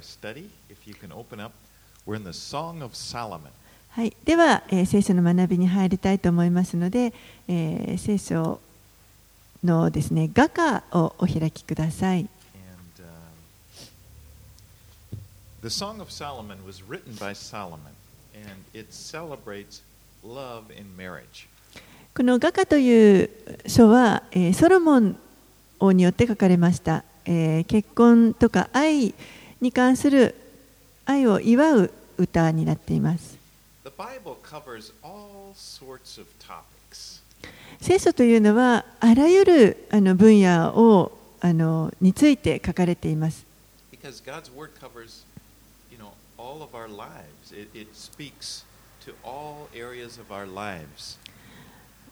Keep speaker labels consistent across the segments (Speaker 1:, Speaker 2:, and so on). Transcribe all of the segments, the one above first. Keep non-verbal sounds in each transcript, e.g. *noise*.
Speaker 1: our study. If you can open up, we're in the Song of Solomon.
Speaker 2: はい、では、えー聖書の学びに入りたいと思いますので、えー聖書のですね画家をお開きください。
Speaker 1: And um, the Song of Solomon was written by Solomon, and it celebrates love in marriage.
Speaker 2: この画家という書は、えーソロモン王によって書かれました、えー結婚とか愛に関する愛を祝う歌になっています。聖書というのはあらゆるあの分野をあのについて書かれています。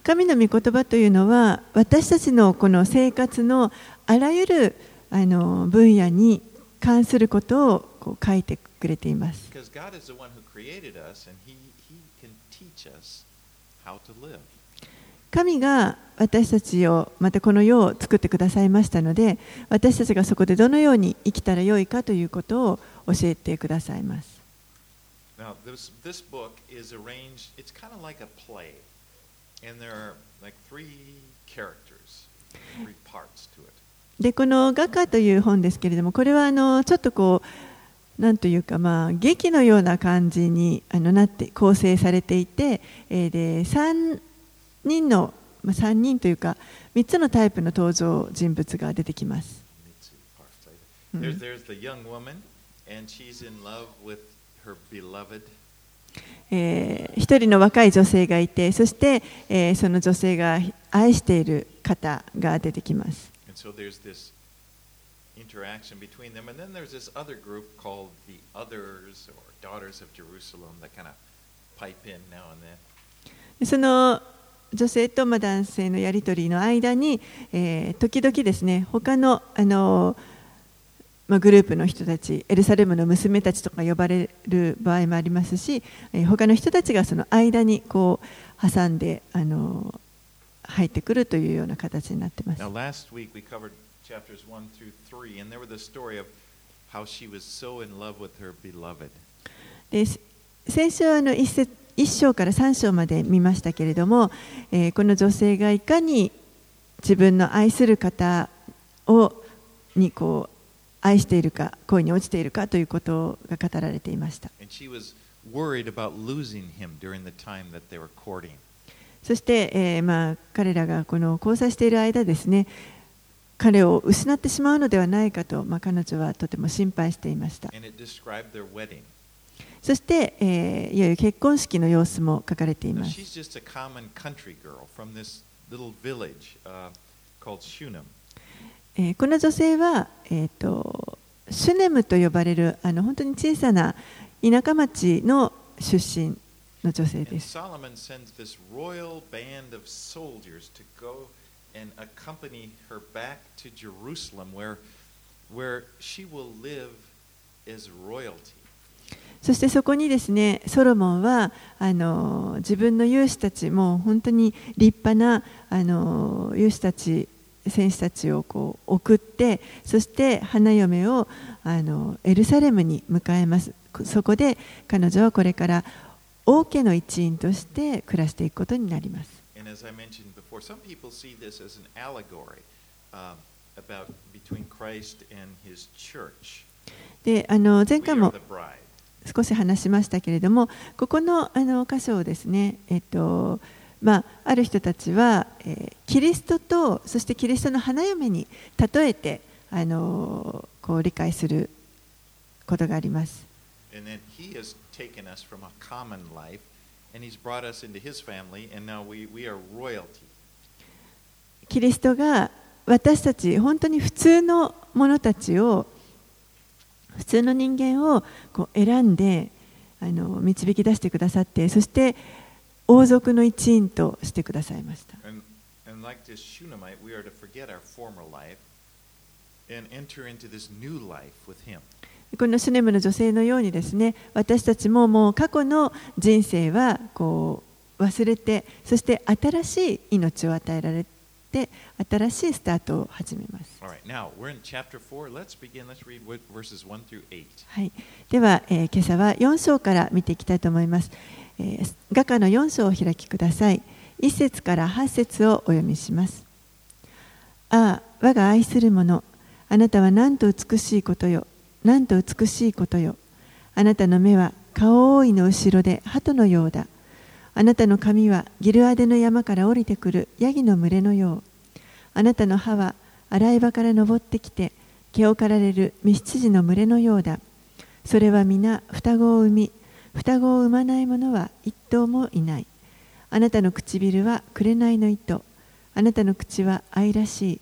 Speaker 2: 神の御言葉というのは私たちのこの生活のあらゆるあの分野に関することをこう書いてくれています.神が私たちをまたこの世を作ってくださいましたので私たちがそこでどのように生きたらよいかということを教えてくださいます
Speaker 1: Now, this, this book is arranged, it's kind of like a play. And there are like three characters, three parts to it.
Speaker 2: でこの「画家」という本ですけれどもこれはあのちょっとこうなんというかまあ劇のような感じにあのなって構成されていて、えーで3人の、まあ、3人というか3つのタイプの登場人物が出てきます。
Speaker 1: Beloved.
Speaker 2: えー一人の若い女性がいてそして、えーその女性が愛している方が出てきます
Speaker 1: so there's this interaction between them. And then there's this other group called the Others or Daughters of Jerusalem that kind of pipe in now and then.
Speaker 2: その女性とま男性のやり取りの間に、えー時々ですね他のあの、まあ、グループの人たちエルサレムの娘たちとか呼ばれる場合もありますし、えー他の人たちがその間にこう挟んであの入ってくるというような形になってます。で先週あの一節、一章から3章まで見ましたけれども、え、この女性がいかに自分の愛する方をにこう愛しているか、恋に落ちているかということが語られていました。そして、えーまあ、彼らがこの交際している間ですね彼を失ってしまうのではないかと、まあ、彼女はとても心配していました.そして、えーいよいよ結婚式の様子も書かれています
Speaker 1: uh.
Speaker 2: えーこの女性は、えー、とシュネムと呼ばれるあの本当に小さな田舎町の出身そしてそこにですね、ソロモンは自分の勇士たち、もう本当に立派な勇士たち、選手たちを送って、そして花嫁をエルサレムに迎えます。そこで彼女はこれから王家の一員として暮らしていくことになります。であの前回も少し話しましたけれども、ここの,あの箇所をですね、えっとまあ、る人たちは、え、キリストと、そしてキリストの花嫁に例えて、あの、こう理解することがあります。
Speaker 1: Taken us from a common life and he's brought us into his family, and now we, we are royalty.
Speaker 2: キリストが私たち本当に普通の者たちを普通の人間をこう選んであの導き出してくださってそして王族の一員としてくださいました。
Speaker 1: And, and like this Shunammite, we are to forget our former life and enter into this new life with him.
Speaker 2: このシュネムの女性のようにですね私たちももう過去の人生はこう忘れてそして新しい命を与えられって新しいスタートを始めます。
Speaker 1: All right, now we're in chapter 4. Let's begin. Let's read wi- verses 1 through 8.
Speaker 2: はい、では、えー今朝は4章から見ていきたいと思います。えー画家の4章をお開きください。1節から8節をお読みします。ああ、我が愛する者、あなたはなんと美しいことよ、なんと美しいことよ。あなたの目は顔覆いの後ろで鳩のようだ。あなたの髪はギルアデの山から降りてくるヤギの群れのよう。あなたの歯は洗い場から登ってきて毛を刈られるミ羊の群れのようだ。それは皆双子を産み、双子を産まない者は一頭もいない。あなたの唇は紅の糸。あなたの口は愛らしい。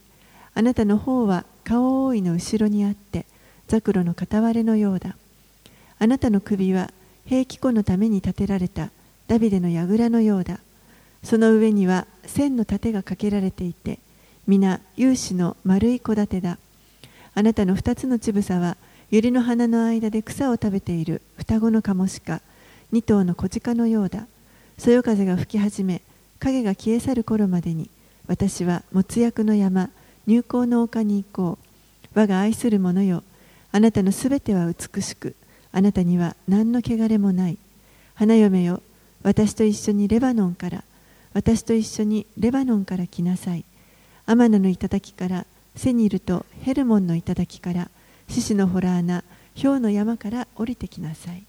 Speaker 2: あなたの方は顔覆いの後ろにあって、ザクロの片割れのようだ。あなたの首は兵器庫のために建てられたダビデの櫓のようだ。その上には千の盾がかけられていて、皆有志の丸い戸建てだ。あなたの二つの乳房は百合の花の間で草を食べている双子のカモシカ、二頭の小鹿のようだ。そよ風が吹き始め、影が消え去る頃までに、私は没薬の山、入港の丘に行こう。我が愛する者よ、あなたのすべては美しく、あなたには何の汚れもない。花嫁よ、私と一緒にレバノンから、私と一緒にレバノンから来なさい。アマナの頂から、セニルとヘルモンの頂から、獅子のホラー穴、氷の山から降りてきなさい。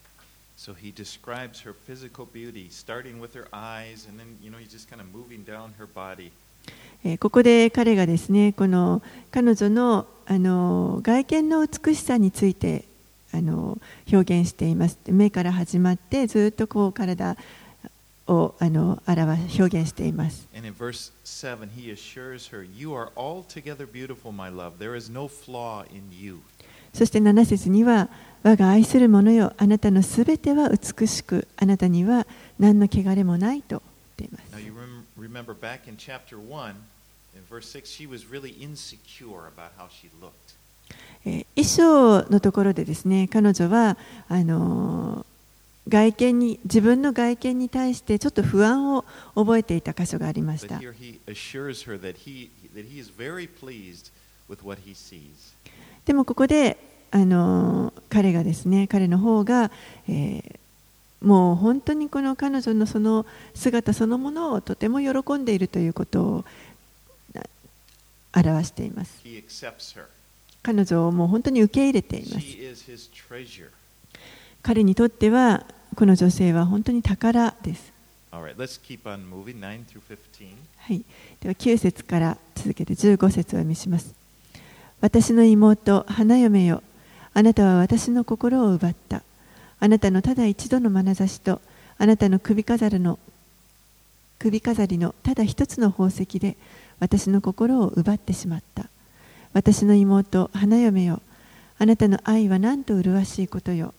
Speaker 1: So he describes her physical beauty, starting with her eyes, and then, you know, he's just kind of moving down her body.
Speaker 2: えーここで彼がですねこの彼女のあの外見の美しさについてあの表現しています目から始まってずっとこう体をあの表表現しています
Speaker 1: And in verse 7, he assures her, You are altogether beautiful, my love. There is no flaw in you.
Speaker 2: そして7節には我が愛する者よあなたのすべては美しくあなたには何の汚れもないと言っています
Speaker 1: remember back in chapter 1, in verse 6, she was really insecure about how she looked.
Speaker 2: えー衣装のところでですね彼女はあのー外見に自分の外見に対してちょっと不安を覚えていた箇所がありました.でもここであのー彼がですね彼の方が、えーもう本当にこの彼女のその姿そのものをとても喜んでいるということをな表しています.彼女をもう本当に受け入れています.彼にとってはこの女性は本当に宝です
Speaker 1: All right, let's keep on moving. 9 through 15.
Speaker 2: はい、では9節から続けて15節をお読みします。私の妹、花嫁よ、あなたは私の心を奪った。あなたのただ一度の眼差しと、あなたの首飾りの首飾りのただ一つの宝石で、私の心を奪ってしまった。私の妹、花嫁よ、あなたの愛はなんと麗しいことよ。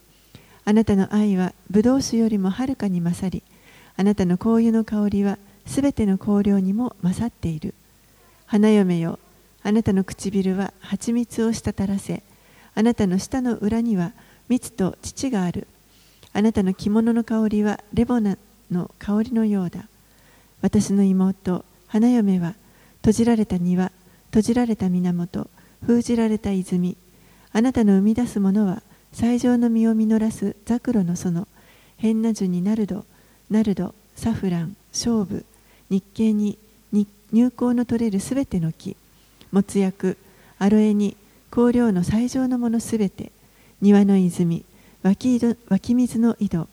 Speaker 2: あなたの愛はブドウ酒よりもはるかに勝り、あなたの香油の香りはすべての香料にも勝っている。花嫁よ、あなたの唇は蜂蜜を滴らせ、あなたの舌の裏には蜜と乳がある。あなたの着物の香りはレボナの香りのようだ。私の妹、花嫁は閉じられた庭、閉じられた源、封じられた泉。あなたの生み出すものは最上の実を実らすザクロの園、変な樹にナルド、ナルド、サフラン、勝負、日系に入香の取れるすべての木、もつ薬、アロエに香料の最上のものすべて、庭の泉、湧き湧き水の井戸、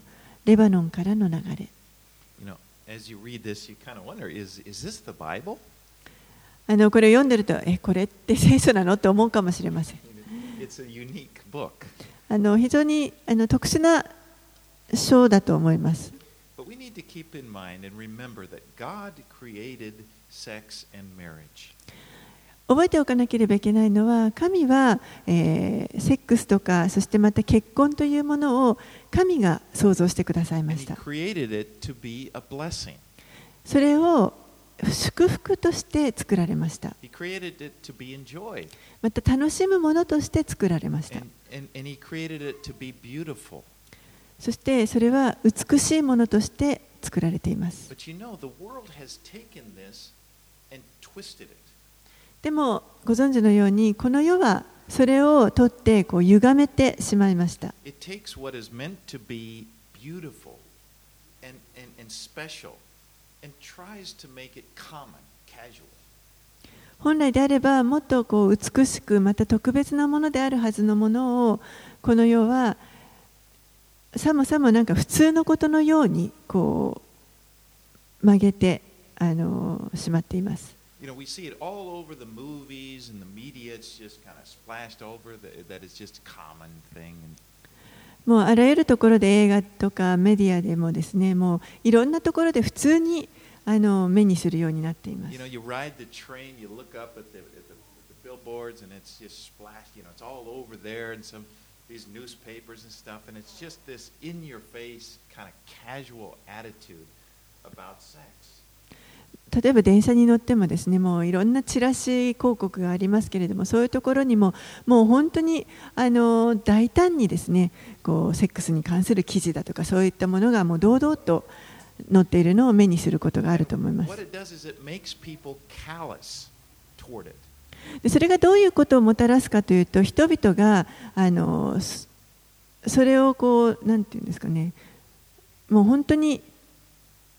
Speaker 2: レバノンからの流れ。
Speaker 1: You know, as you read this, you kind of wonder is, is this the Bible?
Speaker 2: あのこれを読んでると、え、これって聖書なのって思うかもしれません。
Speaker 1: It's a unique book.
Speaker 2: あの非常にあの特殊な章だと思います。
Speaker 1: But we need to keep in mind and remember that God created sex and marriage.
Speaker 2: 覚えておかなければいけないのは神は、え、セックスとかそしてまた結婚というものを神が創造してくださいました。それを祝福として作られました。また楽しむものとして作られました。そしてそれは美しいものとして作られています。でもご存知のようにこの世はそれを取ってこう歪めてしまいました
Speaker 1: It takes what is meant to be beautiful and, and, and special and tries to make it common, casual.
Speaker 2: 本来であればもっとこう美しくまた特別なものであるはずのものをこの世はさもさもなんか普通のことのようにこう曲げてあのしまっています。
Speaker 1: You know, we see it all over the movies and the media. It's just kind of splashed over that, that it's just a common thing. And
Speaker 2: もうあらゆるところで映画とかメディアでもですねもういろんなところで普通にあの目にするようになっています
Speaker 1: You know, you ride the train, you look up at the, at the, at the billboards, and it's just splashed. You know, it's all over there, and some these newspapers and stuff, and it's just this in-your-face kind of casual attitude about sex.
Speaker 2: 例えば電車に乗ってもですねもういろんなチラシ広告がありますけれどもそういうところにももう本当にあの大胆にですねこうセックスに関する記事だとかそういったものがもう堂々と載っているのを目にすることがあると思います.でそれがどういうことをもたらすかというと人々があのそそれをこうなんていうんですかねもう本当に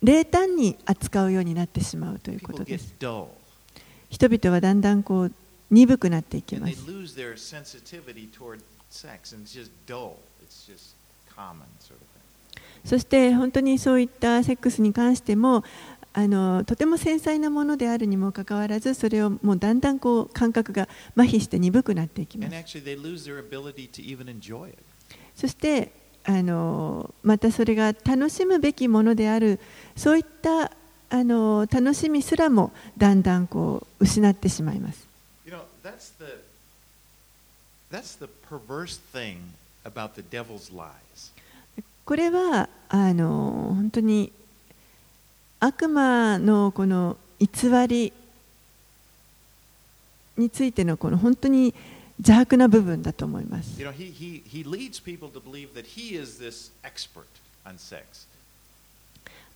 Speaker 2: 冷淡に扱うようになってしまうということです。人々はだんだんこう鈍くなっていきます。そして本当にそういったセックスに関してもあのとても繊細なものであるにもかかわらずそれをもうだんだんこう感覚が麻痺して鈍くなっていきます。そしてあのまたそれが楽しむべきものである。そういったあの楽しみすらもだんだんこう失ってしまいます。これはあの本当に悪魔のこの偽りについてのこの本当に邪悪な部分だと思います。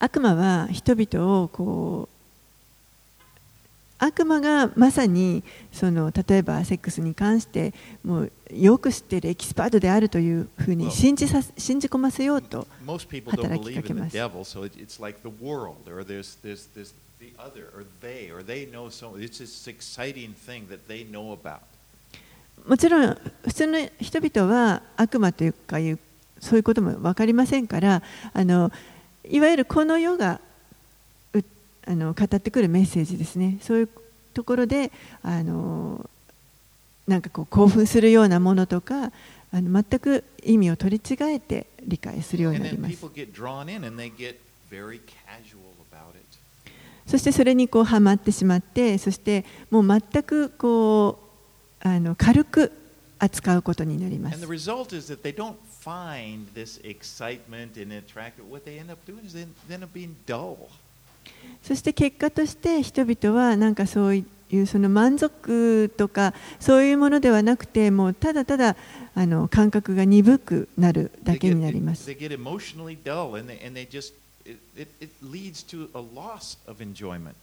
Speaker 2: 悪魔は人々をこう悪魔がまさにその例えばセックスに関してもよく知っているエキスパートであるというふうに信じ,さ信じ込ませようと働きかけます。もちろん普通の人々は悪魔というかいうそういうことも分かりませんからあのいわゆるこの世がうあの語ってくるメッセージですね。そういうところであのなんかこう興奮するようなものとかあの全く意味を取り違えて理解するようになります.そしてそれにこうはまってしまってそしてもう全くこうあの軽く扱うことになります
Speaker 1: they find this excitement and attractive. What they end up doing is they they end up being dull.
Speaker 2: そして結果として人々はなんかそういうその満足とかそういうものではなくてもうただただあの感覚が鈍くなるだ
Speaker 1: They
Speaker 2: け
Speaker 1: get,
Speaker 2: になります
Speaker 1: they get emotionally dull and they, and they just, it, it, it leads to a loss of enjoyment.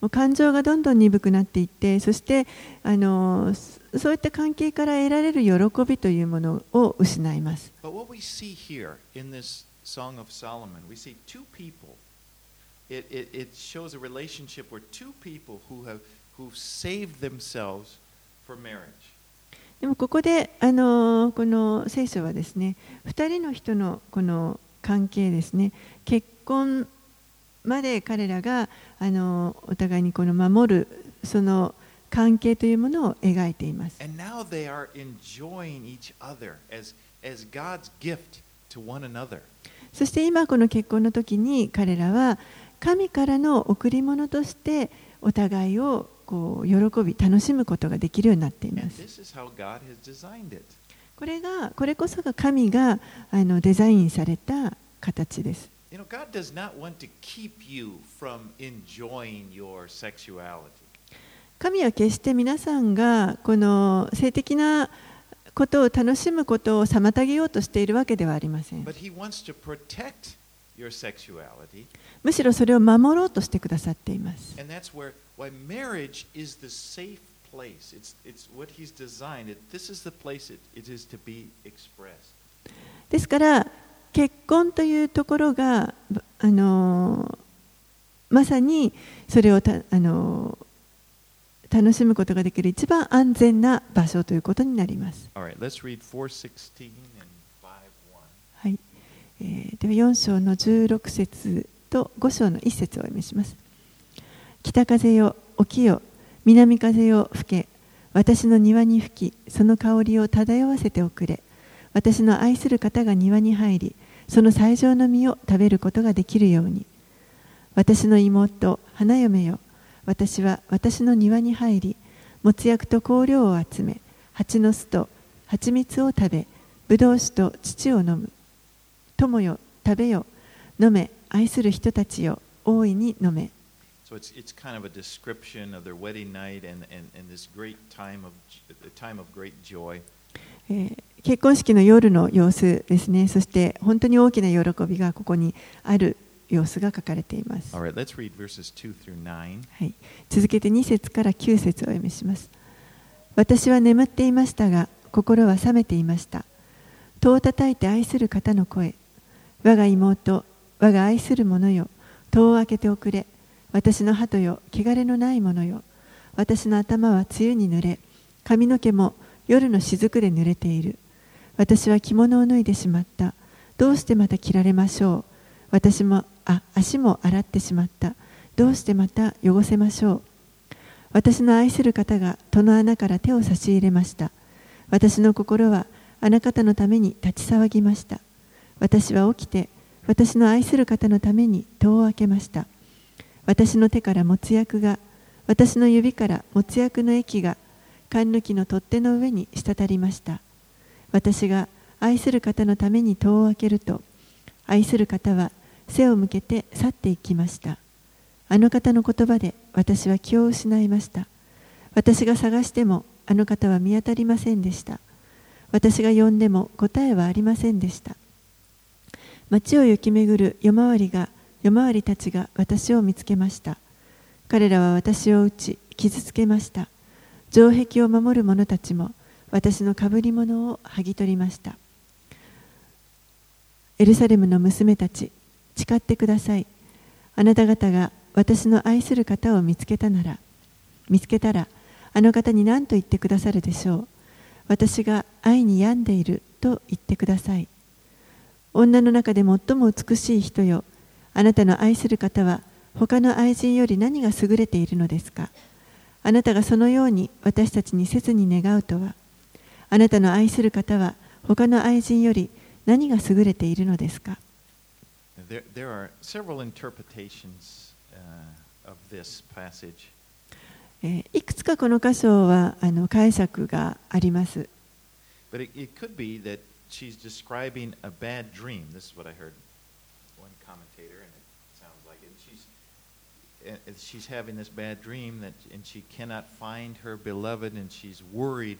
Speaker 2: もう感情がどんどん鈍くなっていってそしてあのそういった関係から得られる喜びというものを失います。でもここで、あの、この聖書はですね、二人の人のこの関係ですね、結婚。まで彼らがあのお互いにこの守るその関係というものを描いています。
Speaker 1: As, as.
Speaker 2: そして今この結婚の時に彼らは神からの贈り物としてお互いをこう喜び楽しむことができるようになっています。これがこれこそが神があのデザインされた形です。
Speaker 1: You know, God does not want to keep you from enjoying your sexuality.
Speaker 2: 神は決して皆さんがこの性的なことを楽しむことを妨げようとしているわけではありません。むしろそれを守ろうとしてくださっています。ですから、結婚というところが、あのまさにそれをた、あの楽しむことができる一番安全な場所ということになります。
Speaker 1: All right, let's read 416 and 5:1.
Speaker 2: はいえーでは4章の16節と5章の1節をお読みします。北風よ起きよ南風よ吹け私の庭に吹きその香りを漂わせておくれ私の愛する方が庭に入りその最上の実を食べることができるように私の妹花嫁よ私は私の庭に入りもつ薬と香料を集め蜂の巣と蜂蜜を食べぶどう酒と乳を飲む友よ食べよ飲め愛する人たちよ大いに飲め
Speaker 1: So it's, it's kind of a description of their wedding night and, and, and this great time of, time of great joy.
Speaker 2: えー結婚式の夜の様子ですね。そして本当に大きな喜びがここにある様子が書かれています、
Speaker 1: right, let's read verses 2 through 9.
Speaker 2: はい、続けて2節から9節をお読みします。私は眠っていましたが心は覚めていました。戸を叩いて愛する方の声。我が妹我が愛する者よ。戸を開けておくれ。私の鳩よ。汚れのない者よ。私の頭は梅雨に濡れ。髪の毛も夜の雫で濡れている私は着物を脱いでしまった。どうしてまた着られましょう。私もあ足も洗ってしまった。どうしてまた汚せましょう。私の愛する方が戸の穴から手を差し入れました。私の心はあなたのために立ち騒ぎました。私は起きて私の愛する方のために戸を開けました。私の手からもつ薬が私の指からもつ薬の液が缶抜きの取っ手の上に滴りました。私が愛する方のために戸を開けると愛する方は背を向けて去っていきました。あの方の言葉で私は気を失いました。私が探してもあの方は見当たりませんでした。私が呼んでも答えはありませんでした。街を行き巡る夜回りが夜回りたちが私を見つけました。彼らは私を撃ち傷つけました。城壁を守る者たちも私のかぶり物を剥ぎ取りました。エルサレムの娘たち誓ってください。あなた方が私の愛する方を見つけたなら見つけたらあの方に何と言ってくださるでしょう。私が愛に病んでいると言ってください。女の中で最も美しい人よ。あなたの愛する方は他の愛人より何が優れているのですか。あなたがそのように私たちに切に願うとはあなたの愛する方は他の愛人より何が優れているのですか
Speaker 1: There, there are several interpretations uh, of this passage.
Speaker 2: えーいくつかこの箇所はあの解釈があります。
Speaker 1: But it, it could be that she's describing a bad dream. This is what I heard one commentator, and it sounds like it. She's, she's having this bad dream, that, and she cannot find her beloved, and she's worried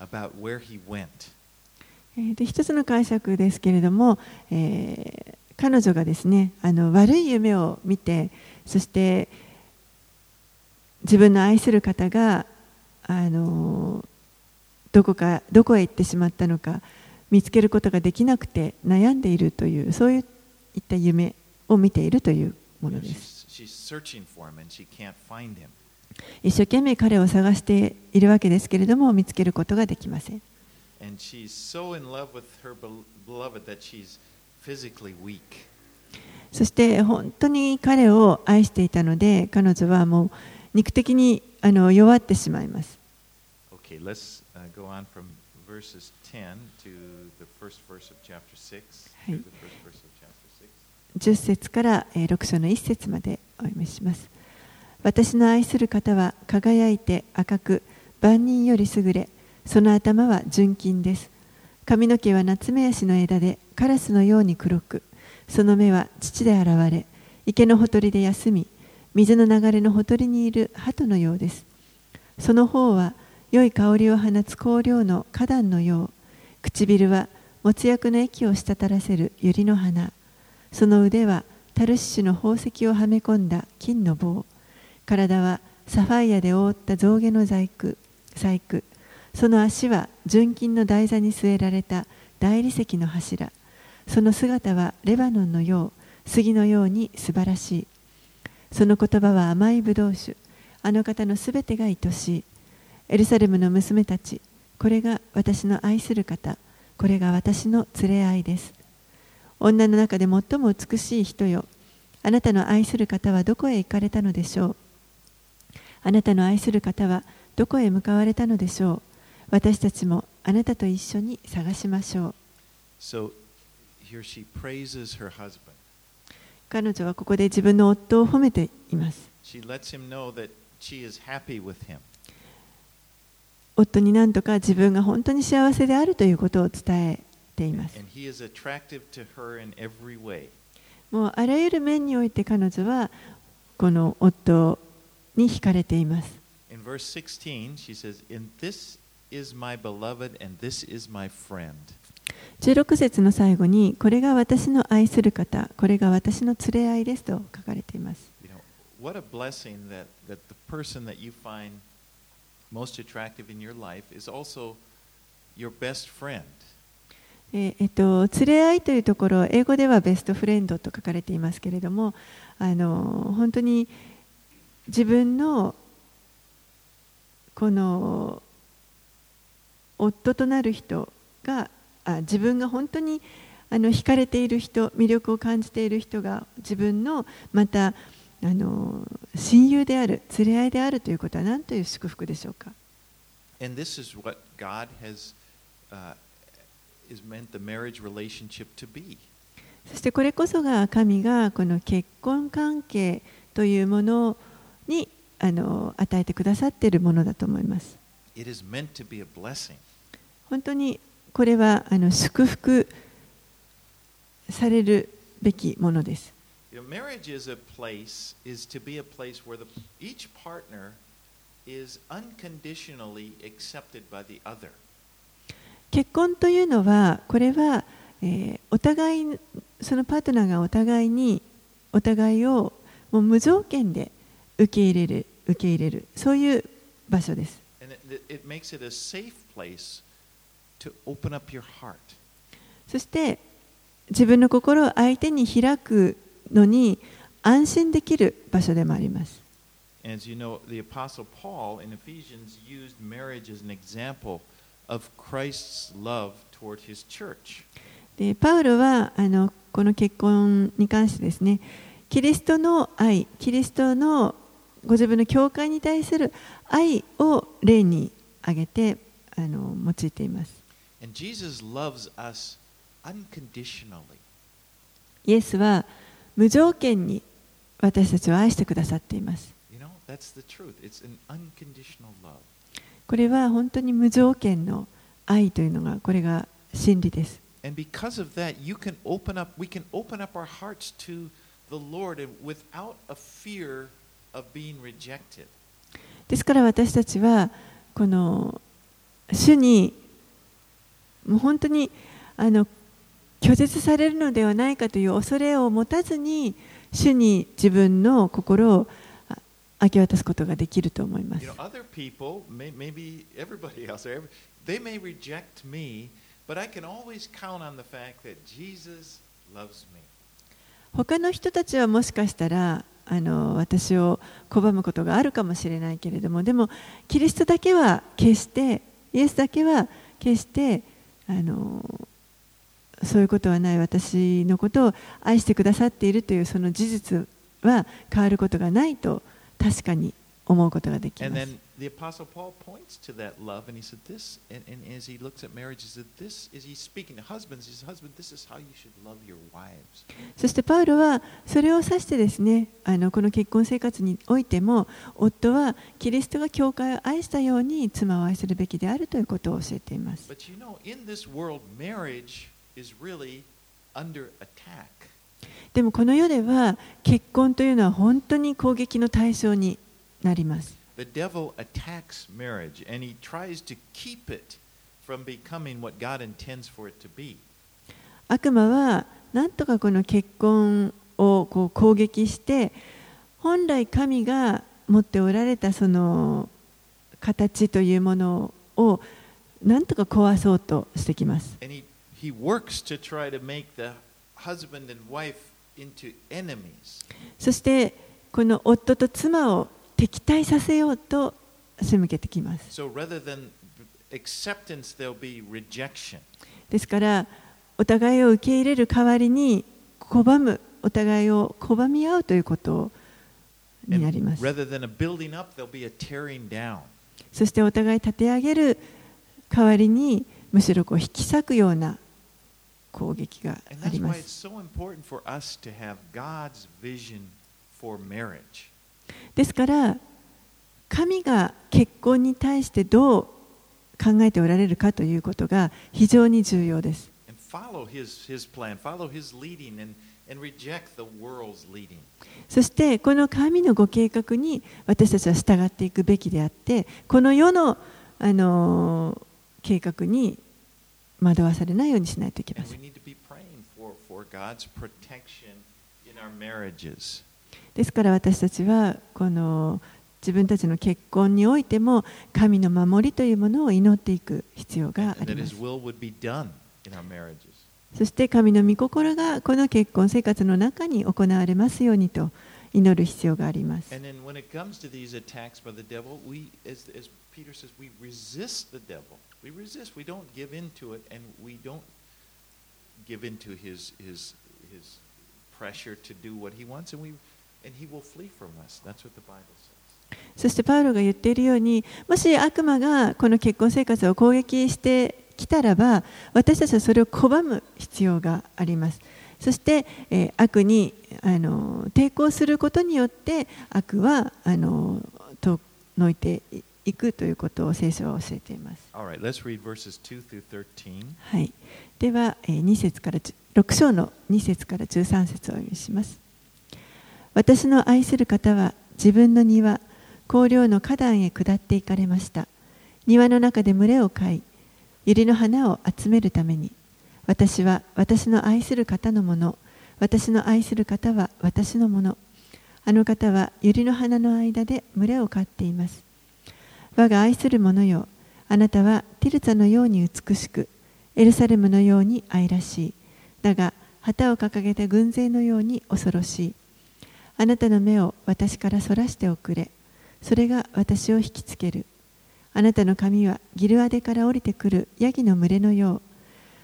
Speaker 1: about where he went.
Speaker 2: えーで一つの解釈ですけれども、えー彼女がですねあの悪い夢を見てそして自分の愛する方があのどこかどこへ行ってしまったのか見つけることができなくて悩んでいるというそういった夢を見ているというものです。
Speaker 1: she's, she's
Speaker 2: 一生懸命彼を探しているわけですけれども見つけることができません。そして本当に彼を愛していたので彼女はもう肉的にあの弱ってしまいます。
Speaker 1: 10
Speaker 2: 節から6章の1節までお読みします。私の愛する方は輝いて赤く万人より優れその頭は純金です。髪の毛は夏目足の枝でカラスのように黒くその目は乳で現れ池のほとりで休み水の流れのほとりにいる鳩のようです。その方は良い香りを放つ香料の花壇のよう。唇はもつ薬の液を滴らせる百合の花。その腕はタルシシュの宝石をはめ込んだ金の棒。体はサファイアで覆った象牙の細工細工。その足は純金の台座に据えられた大理石の柱。その姿はレバノンのよう杉のように素晴らしい。その言葉は甘いブドウ酒。あの方のすべてが愛しい。エルサレムの娘たちこれが私の愛する方。これが私の連れ合いです。女の中で最も美しい人よ。あなたの愛する方はどこへ行かれたのでしょう？あなたの愛する方はどこへ向かわれたのでしょう私たちもあなたと一緒に探しましょう。
Speaker 1: So here she praises her husband.
Speaker 2: 彼女はここで自分の夫を褒めています。
Speaker 1: She lets him know that she is happy with him.
Speaker 2: 夫に何とか自分が本当に幸せであるということを伝えています。
Speaker 1: And he is attractive to her in every way.
Speaker 2: もうあらゆる面において彼女はこの夫に惹かれています。
Speaker 1: 16
Speaker 2: 節の最後に、これが私の愛する方、これが私の連れ合いですと書かれています。えっと、連れ合いというところ、英語ではベストフレンドと書かれていますけれども、あの本当に、自分のこの夫となる人があ自分が本当にあの惹かれている人魅力を感じている人が自分のまたあの親友である連れ合いであるということは何という祝福でしょうか
Speaker 1: ？And this is what God has uh, is meant the marriage relationship to be.
Speaker 2: そしてこれこそが神がこの結婚関係というものにあの与えてくださっているものだと思います。本当にこれはあの祝福されるべきものです。結婚というのは、これは、えー、お互い、そのパートナーがお互いに、お互いをもう無条件で受け入れる、受け入れる、そういう場所です。そして自分の心を相手に開くのに安心できる場所でもあります。でパウロはあのこの結婚に関してですね、キリストの愛、キリストのご自分の教会に対する愛を例に挙げてあの用いています。イエスは無条件に私たちを愛してくださっています。これは本当に無条件の愛というのがこれが真理です。
Speaker 1: And because of that, you can open up, we can open up our hearts to the Lord without a fear of.
Speaker 2: ですから私たちはこの主にもう本当にあの拒絶されるのではないかという恐れを持たずに主に自分の心を明け渡すことができると思います。他の人たちはもしかしたらあの私を拒むことがあるかもしれないけれどもでもキリストだけは決してイエスだけは決してあのそういうことはない私のことを愛してくださっているというその事実は変わることがないと確かに思うことができます。
Speaker 1: The Apostle Paul points to that love, and he said, This, and, and as he looks at marriage, he said, This is he's speaking to husbands. He says, Husband, this is how you should love your wives.
Speaker 2: そしてパウロはそれを指してですねあのこの結婚生活においても夫はキリストが教会を愛したように妻を愛するべきであるということを教えています。
Speaker 1: But you know, in this world, marriage is really under attack.
Speaker 2: でもこの世では結婚というのは本当に攻撃の対象になります。
Speaker 1: The devil attacks marriage, and he tries to keep it from becoming what God intends for it to be.
Speaker 2: 悪魔はなんとかこの結婚をこう攻撃して本来神が持っておられたその形というものをなんとか壊そうとしてきます。
Speaker 1: And he, he works to try to make the husband and wife into enemies.
Speaker 2: そしてこの夫と妻を敵対させようと背向けてきます。
Speaker 1: So、
Speaker 2: ですから、お互いを受け入れる代わりに拒む、お互いを拒み合うということになります。
Speaker 1: Up,
Speaker 2: そしてお互い立て上げる代わりに、むしろこう引き裂くような攻撃があります。ですから神が結婚に対してどう考えておられるかということが非常に重要です。そしてこの神のご計画に私たちは従っていくべきであってこの世の、あのー計画に惑わされないようにしないといけませんですから私たちはこの自分たちの結婚においても神の守りというものを祈っていく必要があります。そして神の御心がこの結婚生活の中に行われますようにと祈る必要があります。そしてパウロが言っているようにもし悪魔がこの結婚生活を攻撃してきたらば私たちはそれを拒む必要があります。そして、えー悪にあの抵抗することによって悪はあの遠のいていくということを聖書は教えています。
Speaker 1: Right, let's read verses 2 through 13.
Speaker 2: はい、では、えー2節から10 6章の2節から13節をお読みします。私の愛する方は自分の庭、荒涼の花壇へ下って行かれました。庭の中で群れを飼い、百合の花を集めるために、私は私の愛する方のもの、私の愛する方は私のもの。あの方は百合の花の間で群れを飼っています。我が愛する者よ、あなたはティルツァのように美しく、エルサレムのように愛らしい。だが、旗を掲げた軍勢のように恐ろしい。あなたの目を私からそらしておくれ。それが私を引きつける。あなたの髪はギルアデから降りてくるヤギの群れのよう。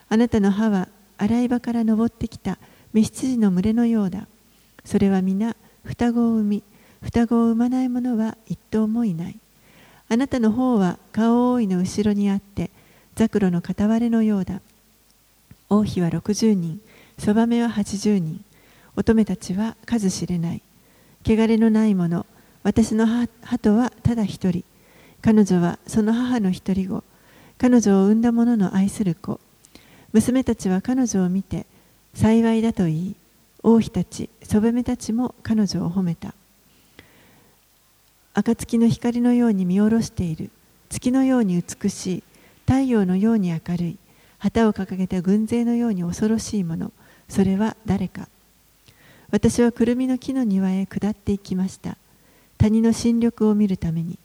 Speaker 2: あなたの歯は洗い場から登ってきた召羊の群れのようだ。それは皆双子を産み、双子を産まない者は一頭もいない。あなたの方は顔覆いの後ろにあって、ザクロの片割れのようだ。王妃は60人、そばめは80人、乙女たちは数知れない。汚れのない者、私の鳩はただ一人。彼女はその母の一人子。彼女を産んだ者の愛する子。娘たちは彼女を見て、幸いだと言い、王妃たち、そばめたちも彼女を褒めた。暁の光のように見下ろしている。月のように美しい。太陽のように明るい。旗を掲げた軍勢のように恐ろしいもの。それは誰か。私はくるみの木の庭へ下っていきました。谷の新緑を見るために。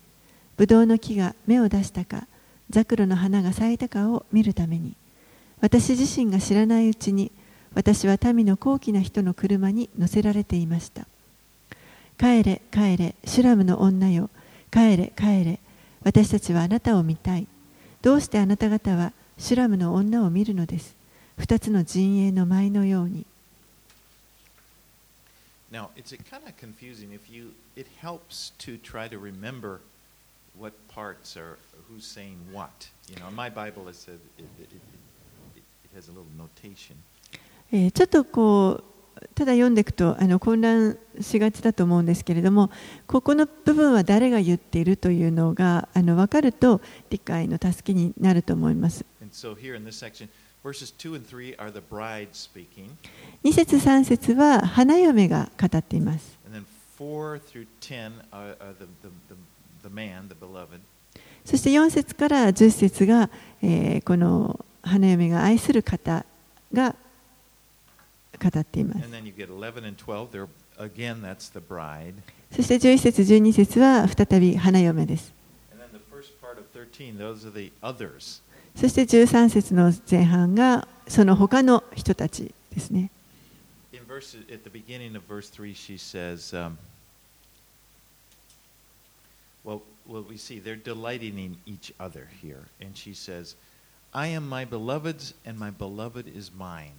Speaker 2: ぶどうの木が芽を出したか、ザクロの花が咲いたかを見るために。私自身が知らないうちに、私は民の高貴な人の車に乗せられていました。帰れ、帰れ、シュラムの女よ。帰れ、帰れ。私たちはあなたを見たい。どうしてあなた方はシュラムの女を見るのです？二つの陣営の舞のように。
Speaker 1: Now, it's kind of confusing if you, it helps to try to remember what parts are, who's saying what. You know, in my Bible it said, it, it, it, it, has a little notation.
Speaker 2: えーちょっとこうただ読んでいくとあの混乱しがちだと思うんですけれどもここの部分は誰が言っているというのがあの分かると理解の助けになると思います。
Speaker 1: And so here in this section, verses 2 and 3 are the bride speaking,
Speaker 2: 2節3節は花嫁が語っています。
Speaker 1: and then 4 through 10 are, are the, the, the, the man, the beloved.
Speaker 2: そして4節から10節が、えーこの花嫁が愛する方が語っています
Speaker 1: And。then you get 11 and 12. They're, again, that's the bride.
Speaker 2: そして11節12節は再び花嫁です。
Speaker 1: And then the first part of 13, those are the others.
Speaker 2: そして13節の前半がその他の人たちですね。
Speaker 1: Verse, at the beginning of verse 3, she says, um, well, well, we see they're delighting in each other here. And she says, I am my beloved's, and my beloved is mine.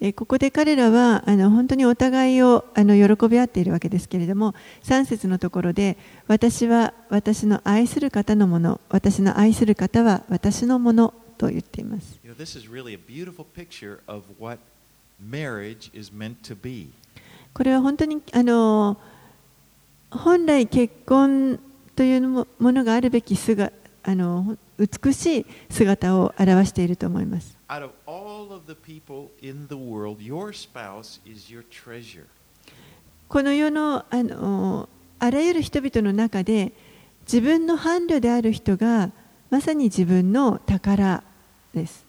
Speaker 2: でここで彼らはあの本当にお互いをあの喜び合っているわけですけれども3節のところで私は私の愛する方のもの私の愛する方は私のものと言っています
Speaker 1: You know.
Speaker 2: これは本当にあの本来結婚というもものがあるべき姿あの美しい姿を表していると思います。この世の,あ,らゆる人々の中で自分の伴侶である人がまさに自分の宝です。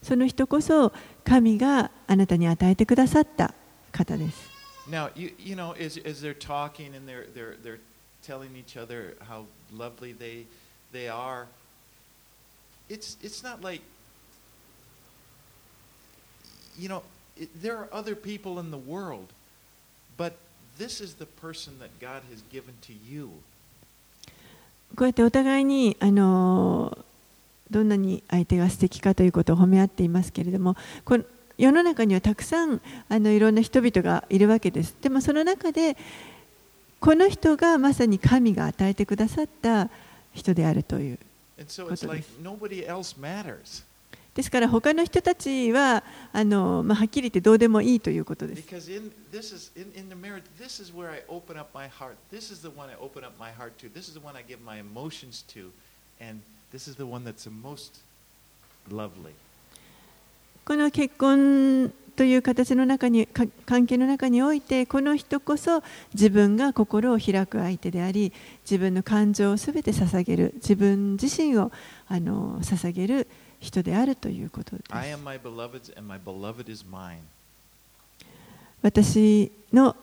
Speaker 2: その人こそ神があなたに与えてくださった方です。
Speaker 1: Telling each other how lovely they, they are, it's, it's not like, you know, it, there are other people in the world, but this is the person that God has given to you.
Speaker 2: こうやってお互いにあのどんなに相手が素敵かということを褒め合っていますけれどもこの世の中にはたくさんあのいろんな人々がいるわけですでもその中でこの人がまさに神が与えてくださった人であるというです。から他の人たちはあの、まあ、はっきり言ってどうでもいいということです。この結婚という形の中にか関係の中においてこの人こそ自分が心を開く相手であり自分の感情をすべて捧げる自分自身をあの捧げる人であるということです
Speaker 1: I am my beloved's, and my beloved is mine.
Speaker 2: 私の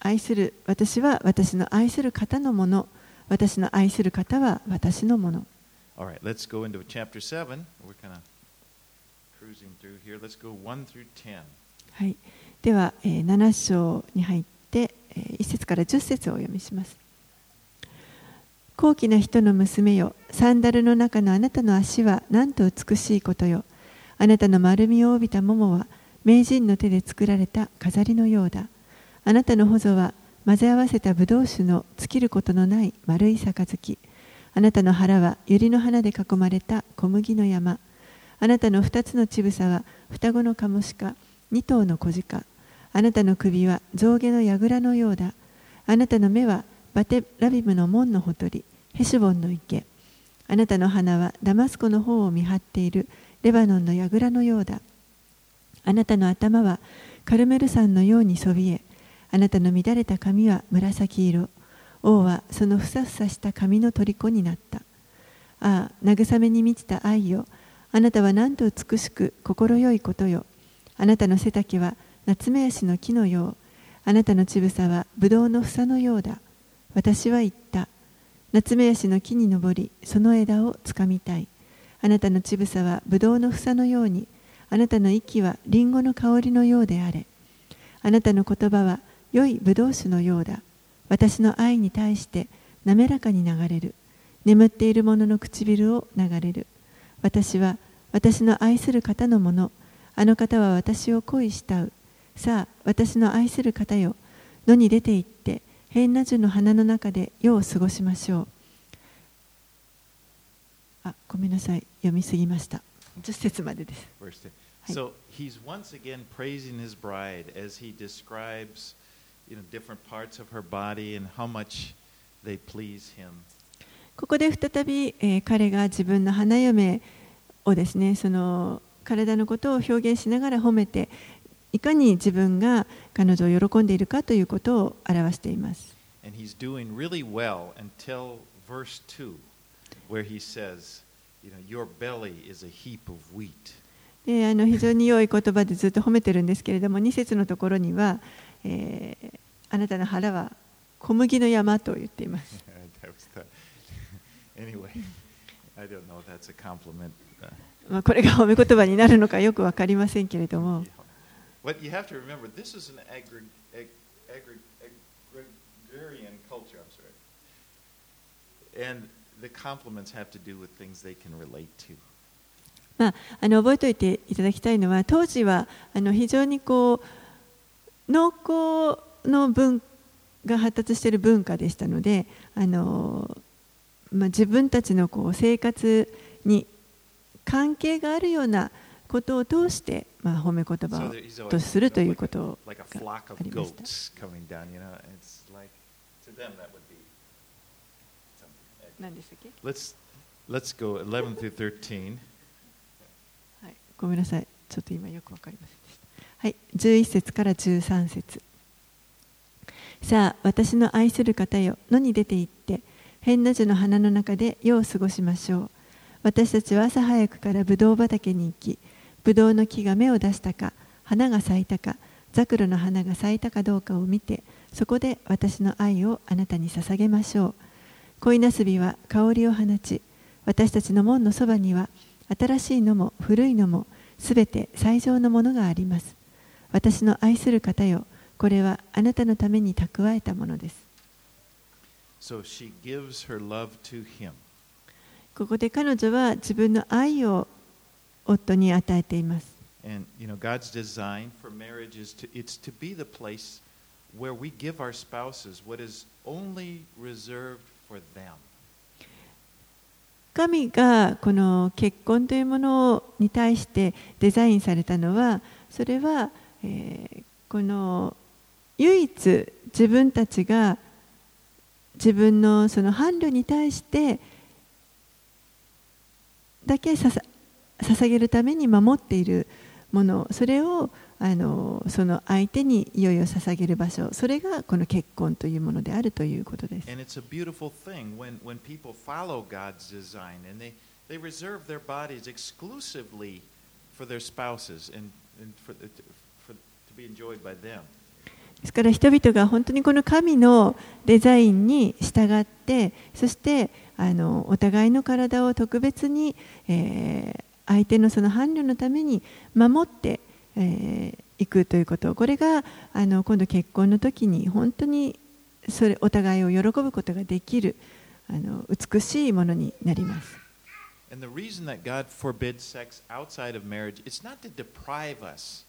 Speaker 2: 愛する私は私の愛する方のもの私の愛する方は私のもの
Speaker 1: All right, let's go into chapter 7. We're kind of cruising through here. Let's go 1 through 10.
Speaker 2: はい、では、えー7章に入って、えー1節から10節をお読みします。高貴な人の娘よ、サンダルの中のあなたの足はなんと美しいことよ。あなたの丸みを帯びたももは名人の手で作られた飾りのようだ。あなたのほぞは混ぜ合わせたブドウ酒の尽きることのない丸い杯。あなたの腹は百合の花で囲まれた小麦の山。あなたの二つの乳房は双子のカモシカ、二頭の小鹿。あなたの首は象牙の櫓のようだ。あなたの目はバテラビムの門のほとり、ヘシュボンの池。あなたの鼻はダマスコの方を見張っているレバノンの櫓のようだ。あなたの頭はカルメル山のようにそびえ、あなたの乱れた髪は紫色。王はそのふさふさした髪の虜になった。ああ、慰めに満ちた愛よ。あなたはなんと美しく心よいことよ。あなたの背丈は夏目足の木のよう。あなたの乳房はぶどうの房のようだ。私は言った。夏目足の木に登り、その枝をつかみたい。あなたの乳房はぶどうの房のように、あなたの息はりんごの香りのようであれ。あなたの言葉は良いぶどう酒のようだ。私の愛に対して滑らかに流れる。眠っている者の唇を流れる。私は私の愛する方のもの。あの方は私を恋したう。さあ、私の愛する方よ。野に出て行って、変な樹の花の中で夜を過ごしましょう。あ、ごめんなさい。読みすぎました。10節までです。
Speaker 1: Verse 10.
Speaker 2: Hi.
Speaker 1: So he's once again praising his bride as he describes you know, different parts of her body and how much they please him.
Speaker 2: ここで再び、えー彼が自分の花嫁をですねその体のことを表現しながら褒めていかに自分が彼女を喜んでいるかということを表しています。
Speaker 1: And he's doing really well until verse 2, where he says, you know, your belly is a heap of wheat.
Speaker 2: であの非常に良い言葉でずっと褒めてるんですけれども2節のところには、えーあなたの腹は小麦の山と言っています。*laughs* *laughs* まあこれが褒め言葉になるのかよく分かりませんけれども。まあ、あの覚えておいていただきたいのは当時はあの非常にこう農耕の文が発達している文化でしたので。あのまあ、自分たちのこう生活に関係があるようなことを通して、まあ、褒め言葉をとするということがありました。ごめんなさい、ちょっと今よくわかりませんでした。はい、11節から13節さあ、私の愛する方よ、野に出て行って。変な樹の花の中で夜を過ごしましょう。私たちは朝早くからブドウ畑に行き、ブドウの木が芽を出したか、花が咲いたか、ザクロの花が咲いたかどうかを見て、そこで私の愛をあなたに捧げましょう。恋なすびは香りを放ち、私たちの門のそばには、新しいのも古いのもすべて最上のものがあります。私の愛する方よ、これはあなたのために蓄えたものです。
Speaker 1: So she gives her love to him.
Speaker 2: ここで彼女は自分の愛を夫に与えています。
Speaker 1: And you know, God's design for marriage is to it's to be the place where we give our spouses what is only reserved for them.
Speaker 2: 神がこの結婚というものに対してデザインされたのは、それは、えーこの唯一自分たちが自分のその伴侶に対してだけささ捧げるために守っているものそれをあのその相手にいよいよ捧げる場所それがこの結婚というものであるということです。
Speaker 1: And it's a beautiful thing when, when people follow God's design and they, they reserve their bodies exclusively for their spouses and, and for, the- for, to be enjoyed by them.
Speaker 2: ですから人々が本当にこの神のデザインに従ってそしてあのお互いの体を特別に、えー相手のその伴侶のために守ってい、えーいくということこれがあの今度結婚の時に本当にそれお互いを喜ぶことができるあの美しいものになります。
Speaker 1: And the reason that God forbids sex outside of marriage, it's not to deprive us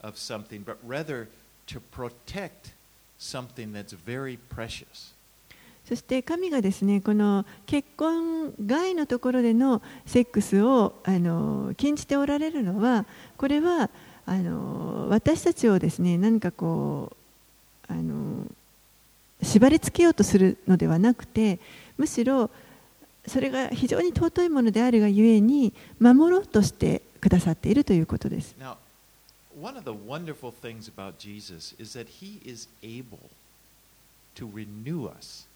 Speaker 1: of something, but rather to protect something that's very precious.
Speaker 2: そして神がですねこの結婚外のところでのセックスをあの禁じておられるのはこれはあの私たちをですね何かこうあの縛り付けようとするのではなくてむしろそれが非常に尊いものであるがゆえに守ろうとしてくださっているということです。
Speaker 1: Now, one of the wonderful things about Jesus is that he is able to renew us.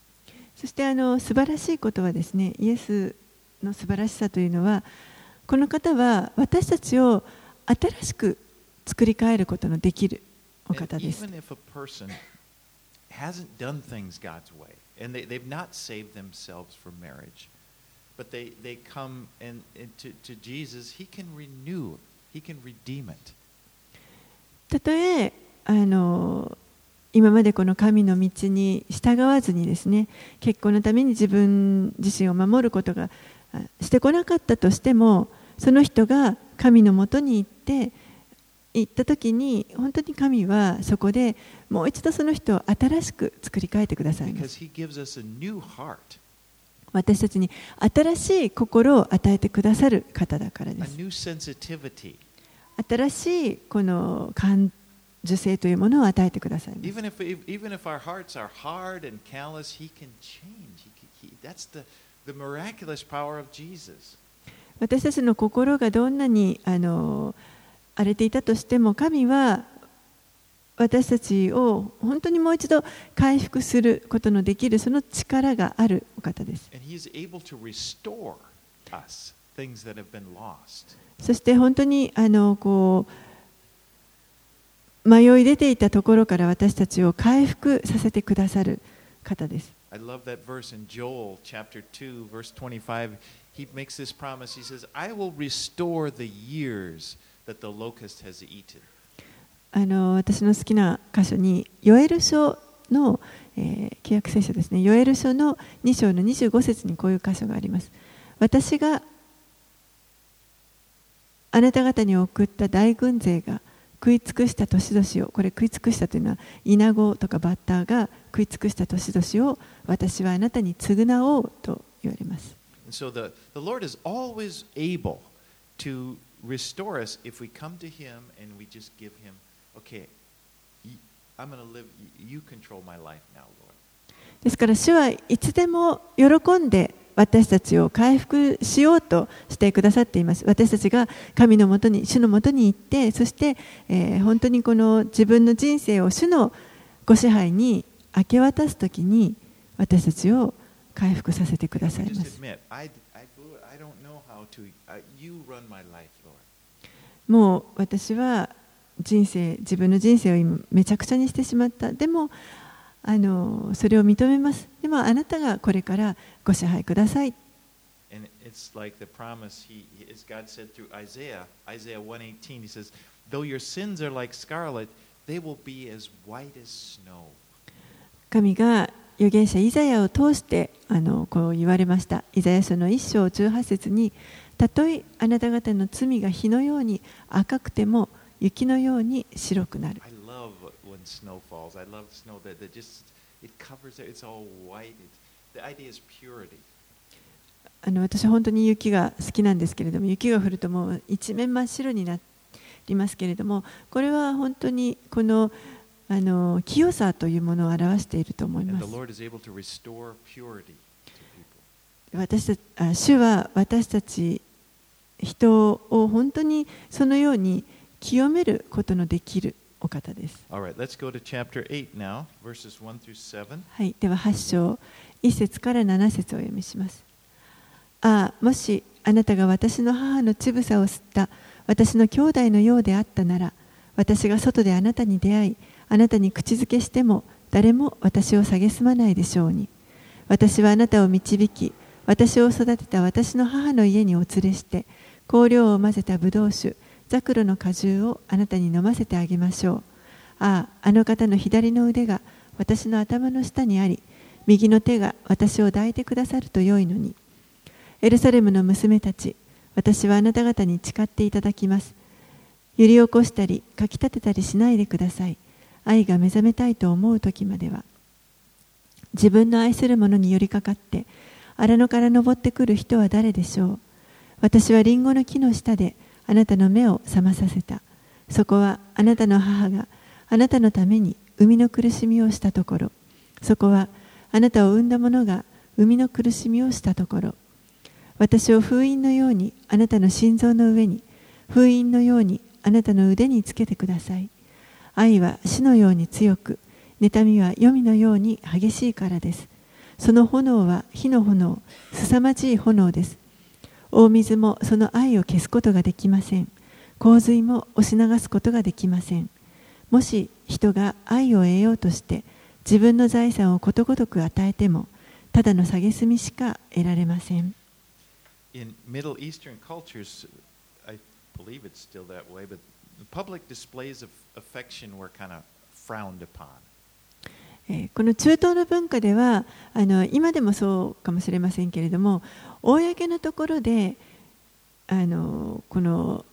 Speaker 2: そしてあの素晴らしいことはですねイエスの素晴らしさというのはこの方は私たちを新しく作り変えることのできるお
Speaker 1: And
Speaker 2: 方です。
Speaker 1: even if a person hasn't done things God's way, and they, they've not saved themselves for marriage, but they, they come and, and to, to Jesus, He can renew, He can redeem it.
Speaker 2: たとえあの今までこの神の道に従わずにですね結婚のために自分自身を守ることがあしてこなかったとしてもその人が神のもとに行って行った時に本当に神はそこでもう一度その人を新しく作り変えてください私たちに新しい心を与えてくださる方だからです.新しいこの感受性というものを与えてください。私たちの心がどんなにあの荒れていたとしても神は私たちを本当にもう一度回復することのできるその力があるお方です。そして本当にあのこう迷い出ていたところから私たちを回復させてくださる方です。
Speaker 1: I love that verse in Joel chapter 2, verse 25. He makes this promise. He says, I will restore the years that the locust has eaten.
Speaker 2: あの私の好きな箇所に、ヨエル書の、えー契約聖書ですね、ヨエル書の2章の25節にこういう箇所があります。私があなた方に送った大軍勢が食い尽くした年々を、これ食い尽くしたというのは、イナゴとかバッターが食い尽くした年々を私はあなたに償おうと言われます。
Speaker 1: So the, the Lord is always able to restore us if we come to Him and we just give Him, okay, I'm going to live, you control my life now, Lord.
Speaker 2: ですから主はいつでも喜んで私たちを回復しようとしてくださっています。私たちが神のもとに、主のもとに行って、そして、えー本当にこの自分の人生を主のご支配に明け渡すときに私たちを回復させてくださいます。もう私は人生、自分の人生を今めちゃくちゃにしてしまった。でも、あのそれを認めます。でもあなたがこれからご支配ください。神が預言者イザヤを通してあのこう言われました。イザヤ書の一章十八節に、たとえあなた方の罪が火のように赤くても雪のように白くなる。私は、本当に雪が好きなんですけれども、雪が降るともう一面真っ白になりますけれども、これは本当にこの,あの清さというものを表していると思います。私たち主は私たち人を本当にそのように清めることのできる。お方です。
Speaker 1: All right, let's go to chapter 8 now, verses 1 through 7.
Speaker 2: はい、では8章1節から7節をお読みします。ああ、もしあなたが私の母の乳房を吸った私の兄弟のようであったなら、私が外であなたに出会い、あなたに口づけしても誰も私を蔑まないでしょうに。私はあなたを導き、私を育てた私の母の家にお連れして、香料を混ぜたブドウ酒、ザクロの果汁をあなたに飲ませてあげましょう。ああ、あの方の左の腕が私の頭の下にあり、右の手が私を抱いてくださると良いのに。エルサレムの娘たち、私はあなた方に誓っていただきます。揺り起こしたり、かき立てたりしないでください。愛が目覚めたいと思う時までは。自分の愛する者に寄りかかって、荒野から登ってくる人は誰でしょう。私はリンゴの木の下であなたの目を覚まさせた。そこはあなたの母があなたのために生みの苦しみをしたところ。そこはあなたを産んだ者が生みの苦しみをしたところ。私を封印のようにあなたの心臓の上に、封印のようにあなたの腕につけてください。愛は死のように強く、妬みは黄泉のように激しいからです。その炎は火の炎、凄まじい炎です。大水もその愛を消すことができません。洪水も押し流すことができません。もし人が愛を得ようとして自分の財産をことごとく与えても、ただの蔑みしか得られません。
Speaker 1: In Middle Eastern cultures, I believe it's still that way, but public displays of affection were kind of frowned upon.
Speaker 2: えーこの中東の文化ではあの今でもそうかもしれませんけれども公のところであのこの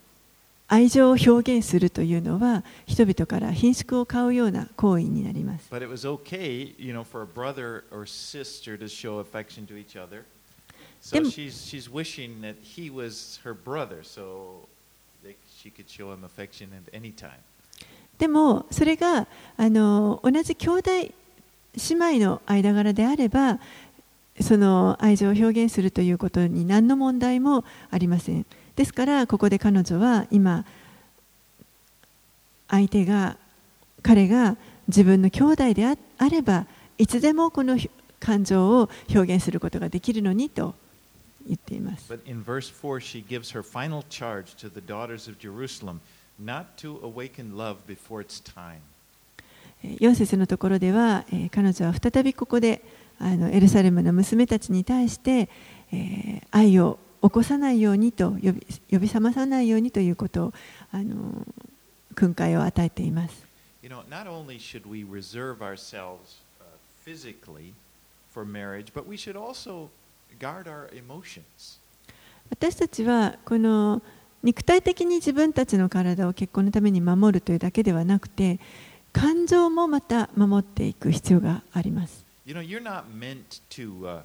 Speaker 2: 愛情を表現するというのは人々から品縮を買うような行為になります。
Speaker 1: でも,
Speaker 2: でもそれがあの同じ兄弟姉妹の間柄であればその愛情を表現するということに何の問題もありません。ですからここで彼女は今相手が彼が自分の兄弟でああればいつでもこの感情を表現することができるのにと言っています。
Speaker 1: But in verse 4, she gives her final charge to the daughters of Jerusalem not to awaken love before its time.
Speaker 2: 4節のところでは、えー彼女は再びここであのエルサレムの娘たちに対して、えー愛を起こさないようにと呼び呼び覚まさないようにということをあの訓戒を与えています。
Speaker 1: You know, not only should we reserve ourselves uh, physically for marriage, but we should also guard our emotions.
Speaker 2: 私たちはこの肉体的に自分たちの体を結婚のために守るというだけではなくて感情もまた守っていく必要があります。
Speaker 1: You know, you're not meant to, uh,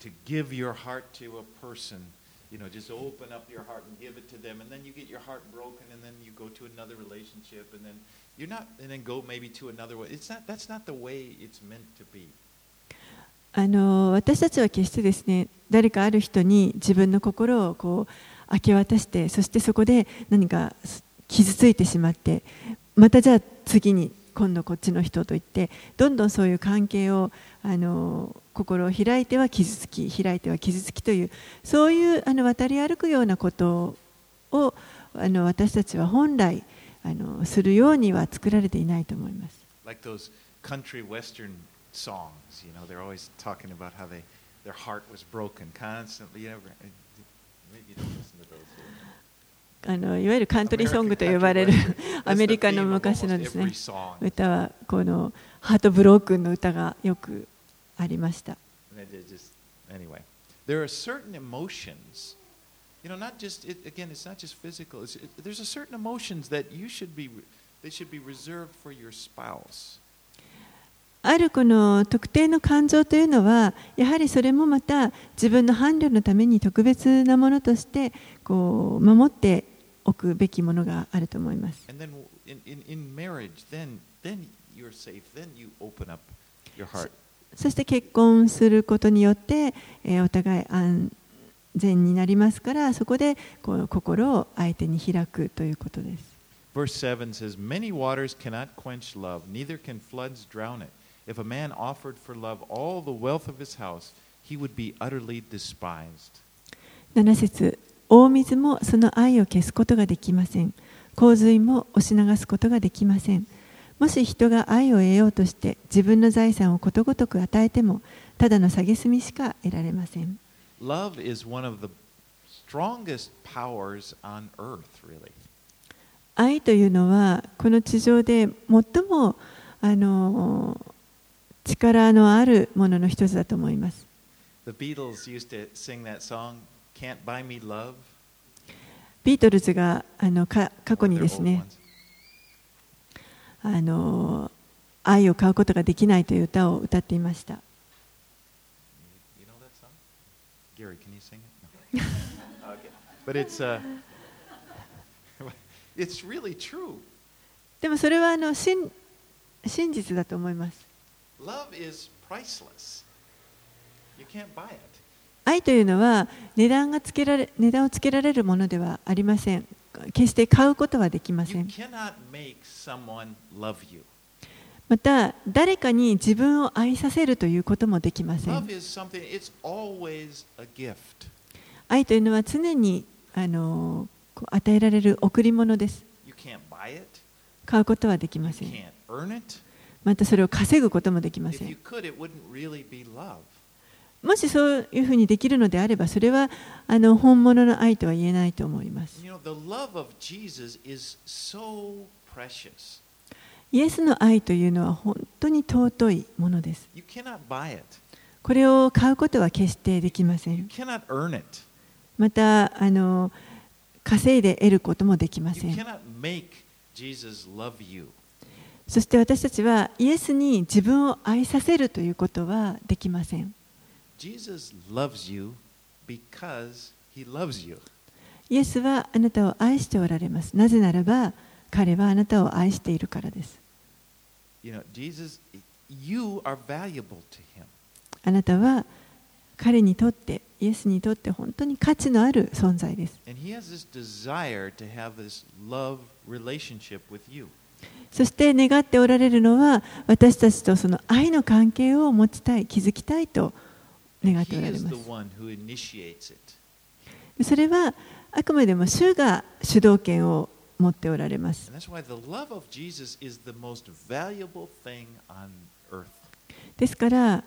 Speaker 1: to give your heart to a person. You know, just open up your heart and give it to them, and then you get your heart broken, and then you go to another relationship, and then you're not, and then go maybe to another way. It's not. That's not the way it's meant to be.
Speaker 2: あの私たちは決してですね誰かある人に自分の心をこう明け渡してそしてそこで何か傷ついてしまってまたじゃあ次に今度こっちの人と言ってどんどんそういう関係をあの心を開いては傷つき開いては傷つきというそういうあの渡り歩くようなことをあの私たちは本来あのするようには作られていないと思います。
Speaker 1: Like those country western songs. You know, they're always talking about how they, their heart was broken constantly. You know, maybe you don't
Speaker 2: あのいわゆるカントリーソングと呼ばれる *laughs* アメリカの昔のですね歌はこのハートブロークンの歌がよくありました。あるこの特定の感情というのはやはりそれもまた自分の伴侶のために特別なものとしてこう守っておくべきものがあると思います。そして結婚することによって、えーお互い安全になりますからそこでこう心を相手に開くということです。
Speaker 1: Verse 7 says, Many waters cannot quench love, neither can floods drown it. If a man offered for love all the wealth of his house, he would be utterly despised.
Speaker 2: 7節大水もその愛を消すことができません。洪水も押し流すことができません。もし人が愛を得ようとして自分の財産をことごとく与えてもただの蔑みしか得られません。
Speaker 1: Love is one of the strongest powers on earth, really.
Speaker 2: 愛というのはこの地上で最もあの力のあるものの一つだと思います。
Speaker 1: The Beatles used to sing that song,
Speaker 2: ビートルズがあの過去にですね。あの愛を買うことができないという歌を歌っていました。でもそれはあの真,真実だと思います。愛というのは値段がつけられ値段をつけられるものではありません。決して買うことはできません。また誰かに自分を愛させるということもできません.愛というのは常にあの与えられる贈り物です。買うことはできません。またそれを稼ぐこともできません。もしそういうふうにできるのであれば、それはあの本物の愛とは言えないと思います。イエスの愛というのは本当に尊いものです。これを買うことは決してできません。またあの稼いで得ることもできません。そして私たちはイエスに自分を愛させるということはできません。イエスはあなたを愛しておられます。なぜならば彼はあなたを愛しているからです。あなたは彼にとって、イエスにとって本当に価値のある存在です。そして願っておられるのは私たちとその愛の関係を持ちたい、築きたいと。願っておられ。それはあくまでも主が主導権を持っておられます。ですから、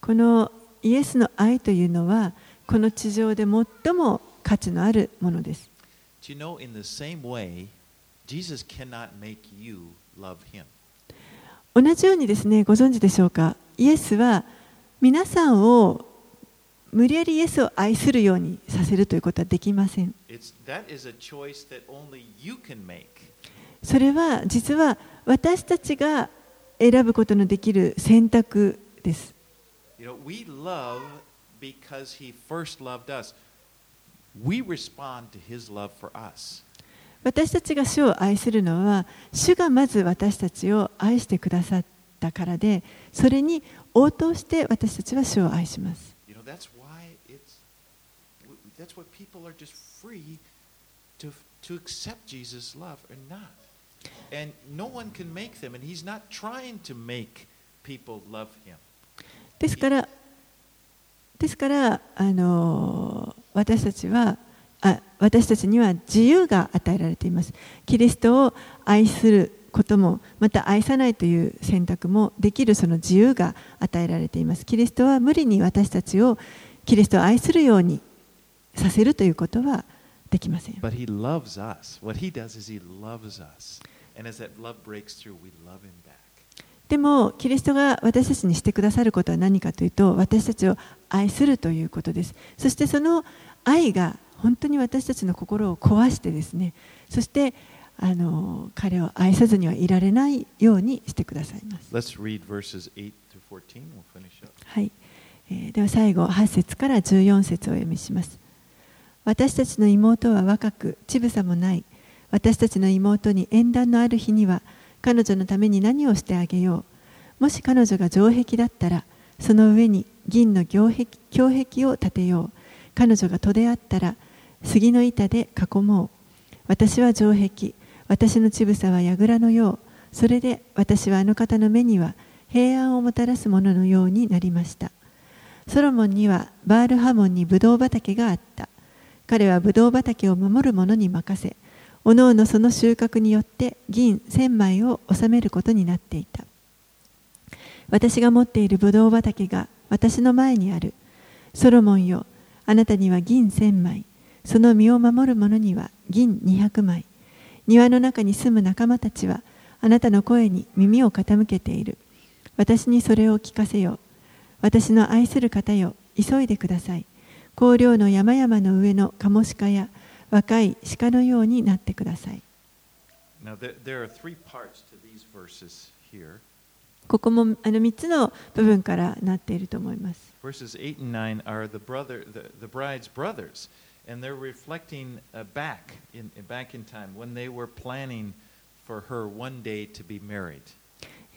Speaker 2: このイエスの愛というのは、この地上で最も価値のあるものです。同じようにですね、ご存知でしょうか？イエスは皆さんを無理やりイエスを愛するようにさせるということはできません。それは実は私たちが選ぶことのできる選択です。私たちが主を愛するのは主がまず私たちを愛してくださったからでそれに応答して私たちは主を愛します。
Speaker 1: That's why it's that's why people are just free to to accept Jesus' love or not. And no one can make them, and he's not trying to make people love him.
Speaker 2: ですからですからあの私たちはあ私たちには自由が与えられています。キリストを愛することもまた愛さないという選択もできるその自由が与えられています。キリストは無理に私たちをキリストを愛するようにさせるということはできません。でもキリストが私たちにしてくださることは何かというと私たちを愛するということです。そしてその愛が本当に私たちの心を壊してですね。そしてあの彼を愛さずにはいられないようにしてくださいます。
Speaker 1: Let's read verses 8 to 14. We'll finish up.
Speaker 2: はい、えーでは最後8節から14節をお読みします。私たちの妹は若く乳房もない。私たちの妹に縁談のある日には彼女のために何をしてあげよう。もし彼女が城壁だったらその上に銀の城壁胸壁を建てよう。彼女が戸であったら杉の板で囲もう。私は城壁私の乳房は櫓のよう。それで私はあの方の目には平安をもたらすもののようになりました。ソロモンにはバールハモンにブドウ畑があった。彼はブドウ畑を守る者に任せおのおのその収穫によって銀千枚を納めることになっていた。私が持っているブドウ畑が私の前にある。ソロモンよあなたには銀千枚。その身を守る者には銀200枚。庭の中に住む仲間たちはあなたの声に耳を傾けている。私にそれを聞かせよ私の愛する方よ急いでください。香料の山々の上のカモシカや若い鹿のようになってください。
Speaker 1: Now, there, there are three parts to these verses here.
Speaker 2: ここもあの3つの部分からなっていると思います。
Speaker 1: Verses 8 and 9 are the, brother, the, the bride's brothers, and they're reflecting uh, back, in, back in time when they were planning for her one day to be married.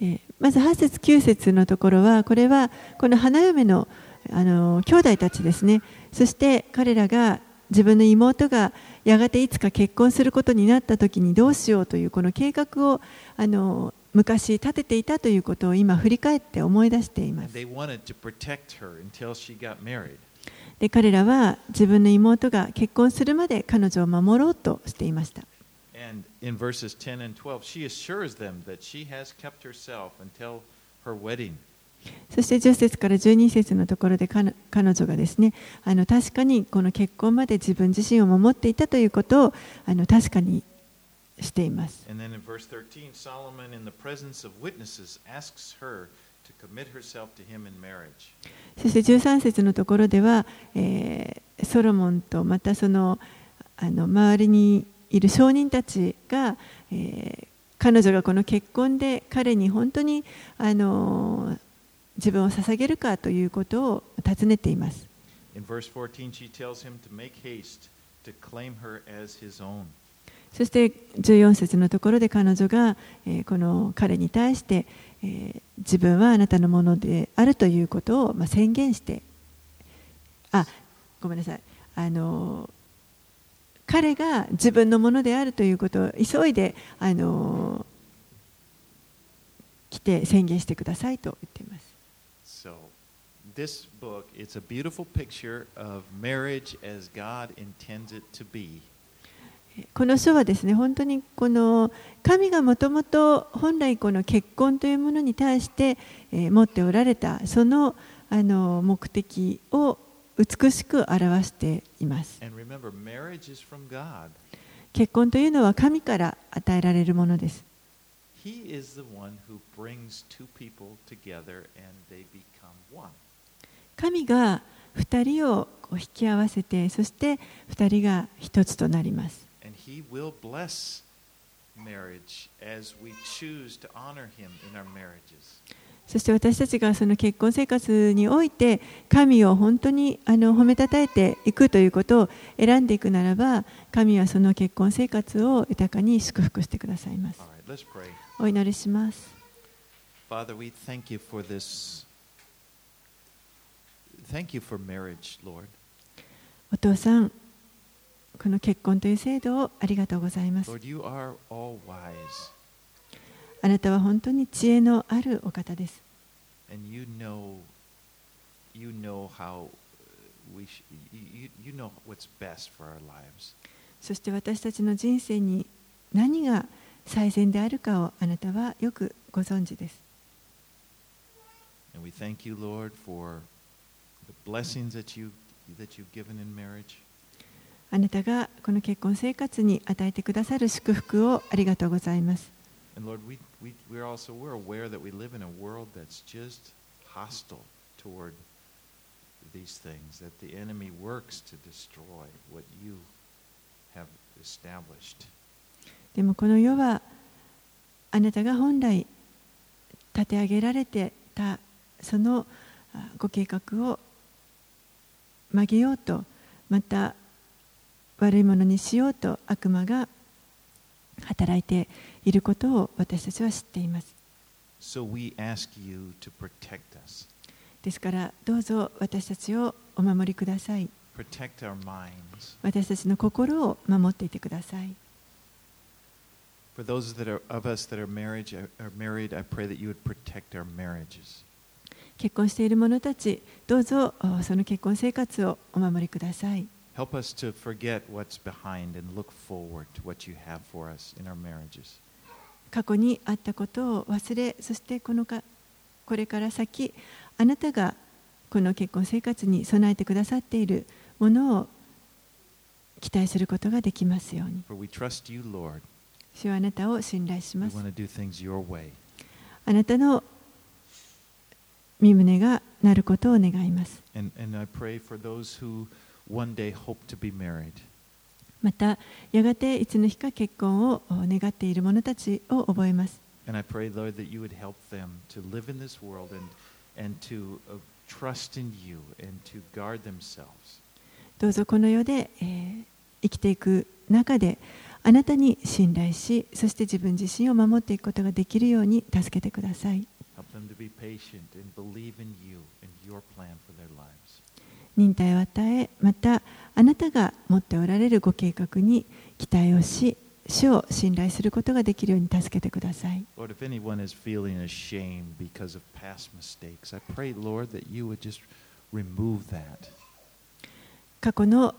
Speaker 2: えーまず8節9節のところはこれはこの花嫁のあの兄弟たちですね。そして彼らが自分の妹がやがていつか結婚することになった時にどうしようというこの計画をあの昔立てていたということを今振り返って思い出していますで彼らは自分の妹が結婚するまで彼女を守ろうとしていました。そして10節から12節のところで彼女がですねあの確かにこの結婚まで自分自身を守っていたということをあの確かにしています。
Speaker 1: And then in verse 13, to commit herself to him in marriage.
Speaker 2: そして13節のところでは、えーソロモンとまたそのあの周りにいる証人たちが、えー彼女がこの結婚で彼に本当にあの自分を捧げるかということを尋ねています。
Speaker 1: In verse 14, she tells him to make haste to claim her as his own.
Speaker 2: そして14節のところで彼女が、えーこの彼に対して、えー自分はあなたのものであるということを、まあ、宣言してあごめんなさいあの彼が自分のものであるということを急いであの来て宣言してくださいと言っています。
Speaker 1: So this book, it's a beautiful picture of marriage as God intends it to be.
Speaker 2: この書はですね本当にこの神がもともと本来この結婚というものに対して、えー持っておられたそのあの目的を美しく表しています。結婚というのは神から与えられるものです。神が2人を引き合わせてそして2人が一つとなります。
Speaker 1: He will bless marriage as we choose to honor Him in our marriages.
Speaker 2: そして私たちがその結婚生活において神を本当にあの褒めたたえていくということを選んでいくならば神はその結婚生活を豊かに祝福してくださいます.お祈りします。
Speaker 1: Father, we thank you for this. Thank you for marriage, Lord.
Speaker 2: お父さん、この結婚という制度をありがとうございます。あなたは本当に知恵のあるお方です。そして私たちの人生に何が最善であるかをあなたはよくご存知です。
Speaker 1: And we thank.
Speaker 2: あなたがこの結婚生活に与えてくださる祝福をありがとうございます。でもこの世はあなたが本来立て上げられてたそのご計画を曲げようとまた悪いものにしようと悪魔が働いていることを私たちは知っています。ですから、どうぞ私たちをお守りください。私たちの心を守っていてください。結婚している者たち、どうぞその結婚生活をお守りください。
Speaker 1: Help us to forget what's behind and look forward to what you have for us in our marriages.
Speaker 2: 過去にあったことを忘れそしてこのかこれから先あなたがこの結婚生活に備えてくださっているものを期待することができますように
Speaker 1: you.
Speaker 2: 主はあなたを信頼します.あなたの身胸がなることを願います
Speaker 1: And, and One day hope to be married.
Speaker 2: またやがていつの日か結婚を願っている者たちを覚えます
Speaker 1: And I pray, Lord, that you would help them to live in this world and, and to uh, trust in you and to guard themselves.
Speaker 2: どうぞこの世で、えー生きていく中であなたに信頼しそして自分自身を守っていくことができるように助けてください
Speaker 1: Help them to be patient and believe in you and your plan for their lives.
Speaker 2: 忍耐を与えまたあなたが持っておられるご計画に期待をし主を信頼することができるように助けてください。過去の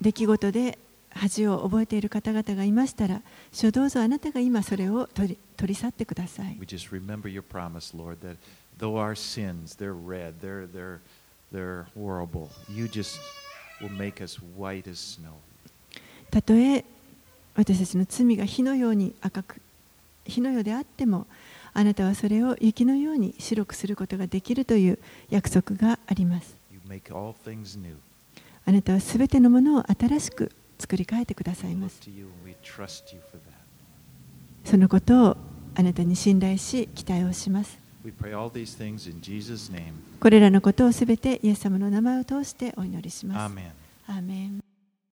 Speaker 2: 出来事で恥を覚えている方々がいましたら、主どうぞあなたが今それを取り,取り去ってください。
Speaker 1: We just remember your promise, they're horrible, you just will make us white as snow.
Speaker 2: たとえ私たちの罪が火のように赤く火のようであってもあなたはそれを雪のように白くすることができるという約束があります
Speaker 1: You make all things new.
Speaker 2: あなたはすべてのものを新しく作り変えてくださいます.そのことをあなたに信頼し期待をしますこれらのことをすべてイエス様の名前を通してお祈りします。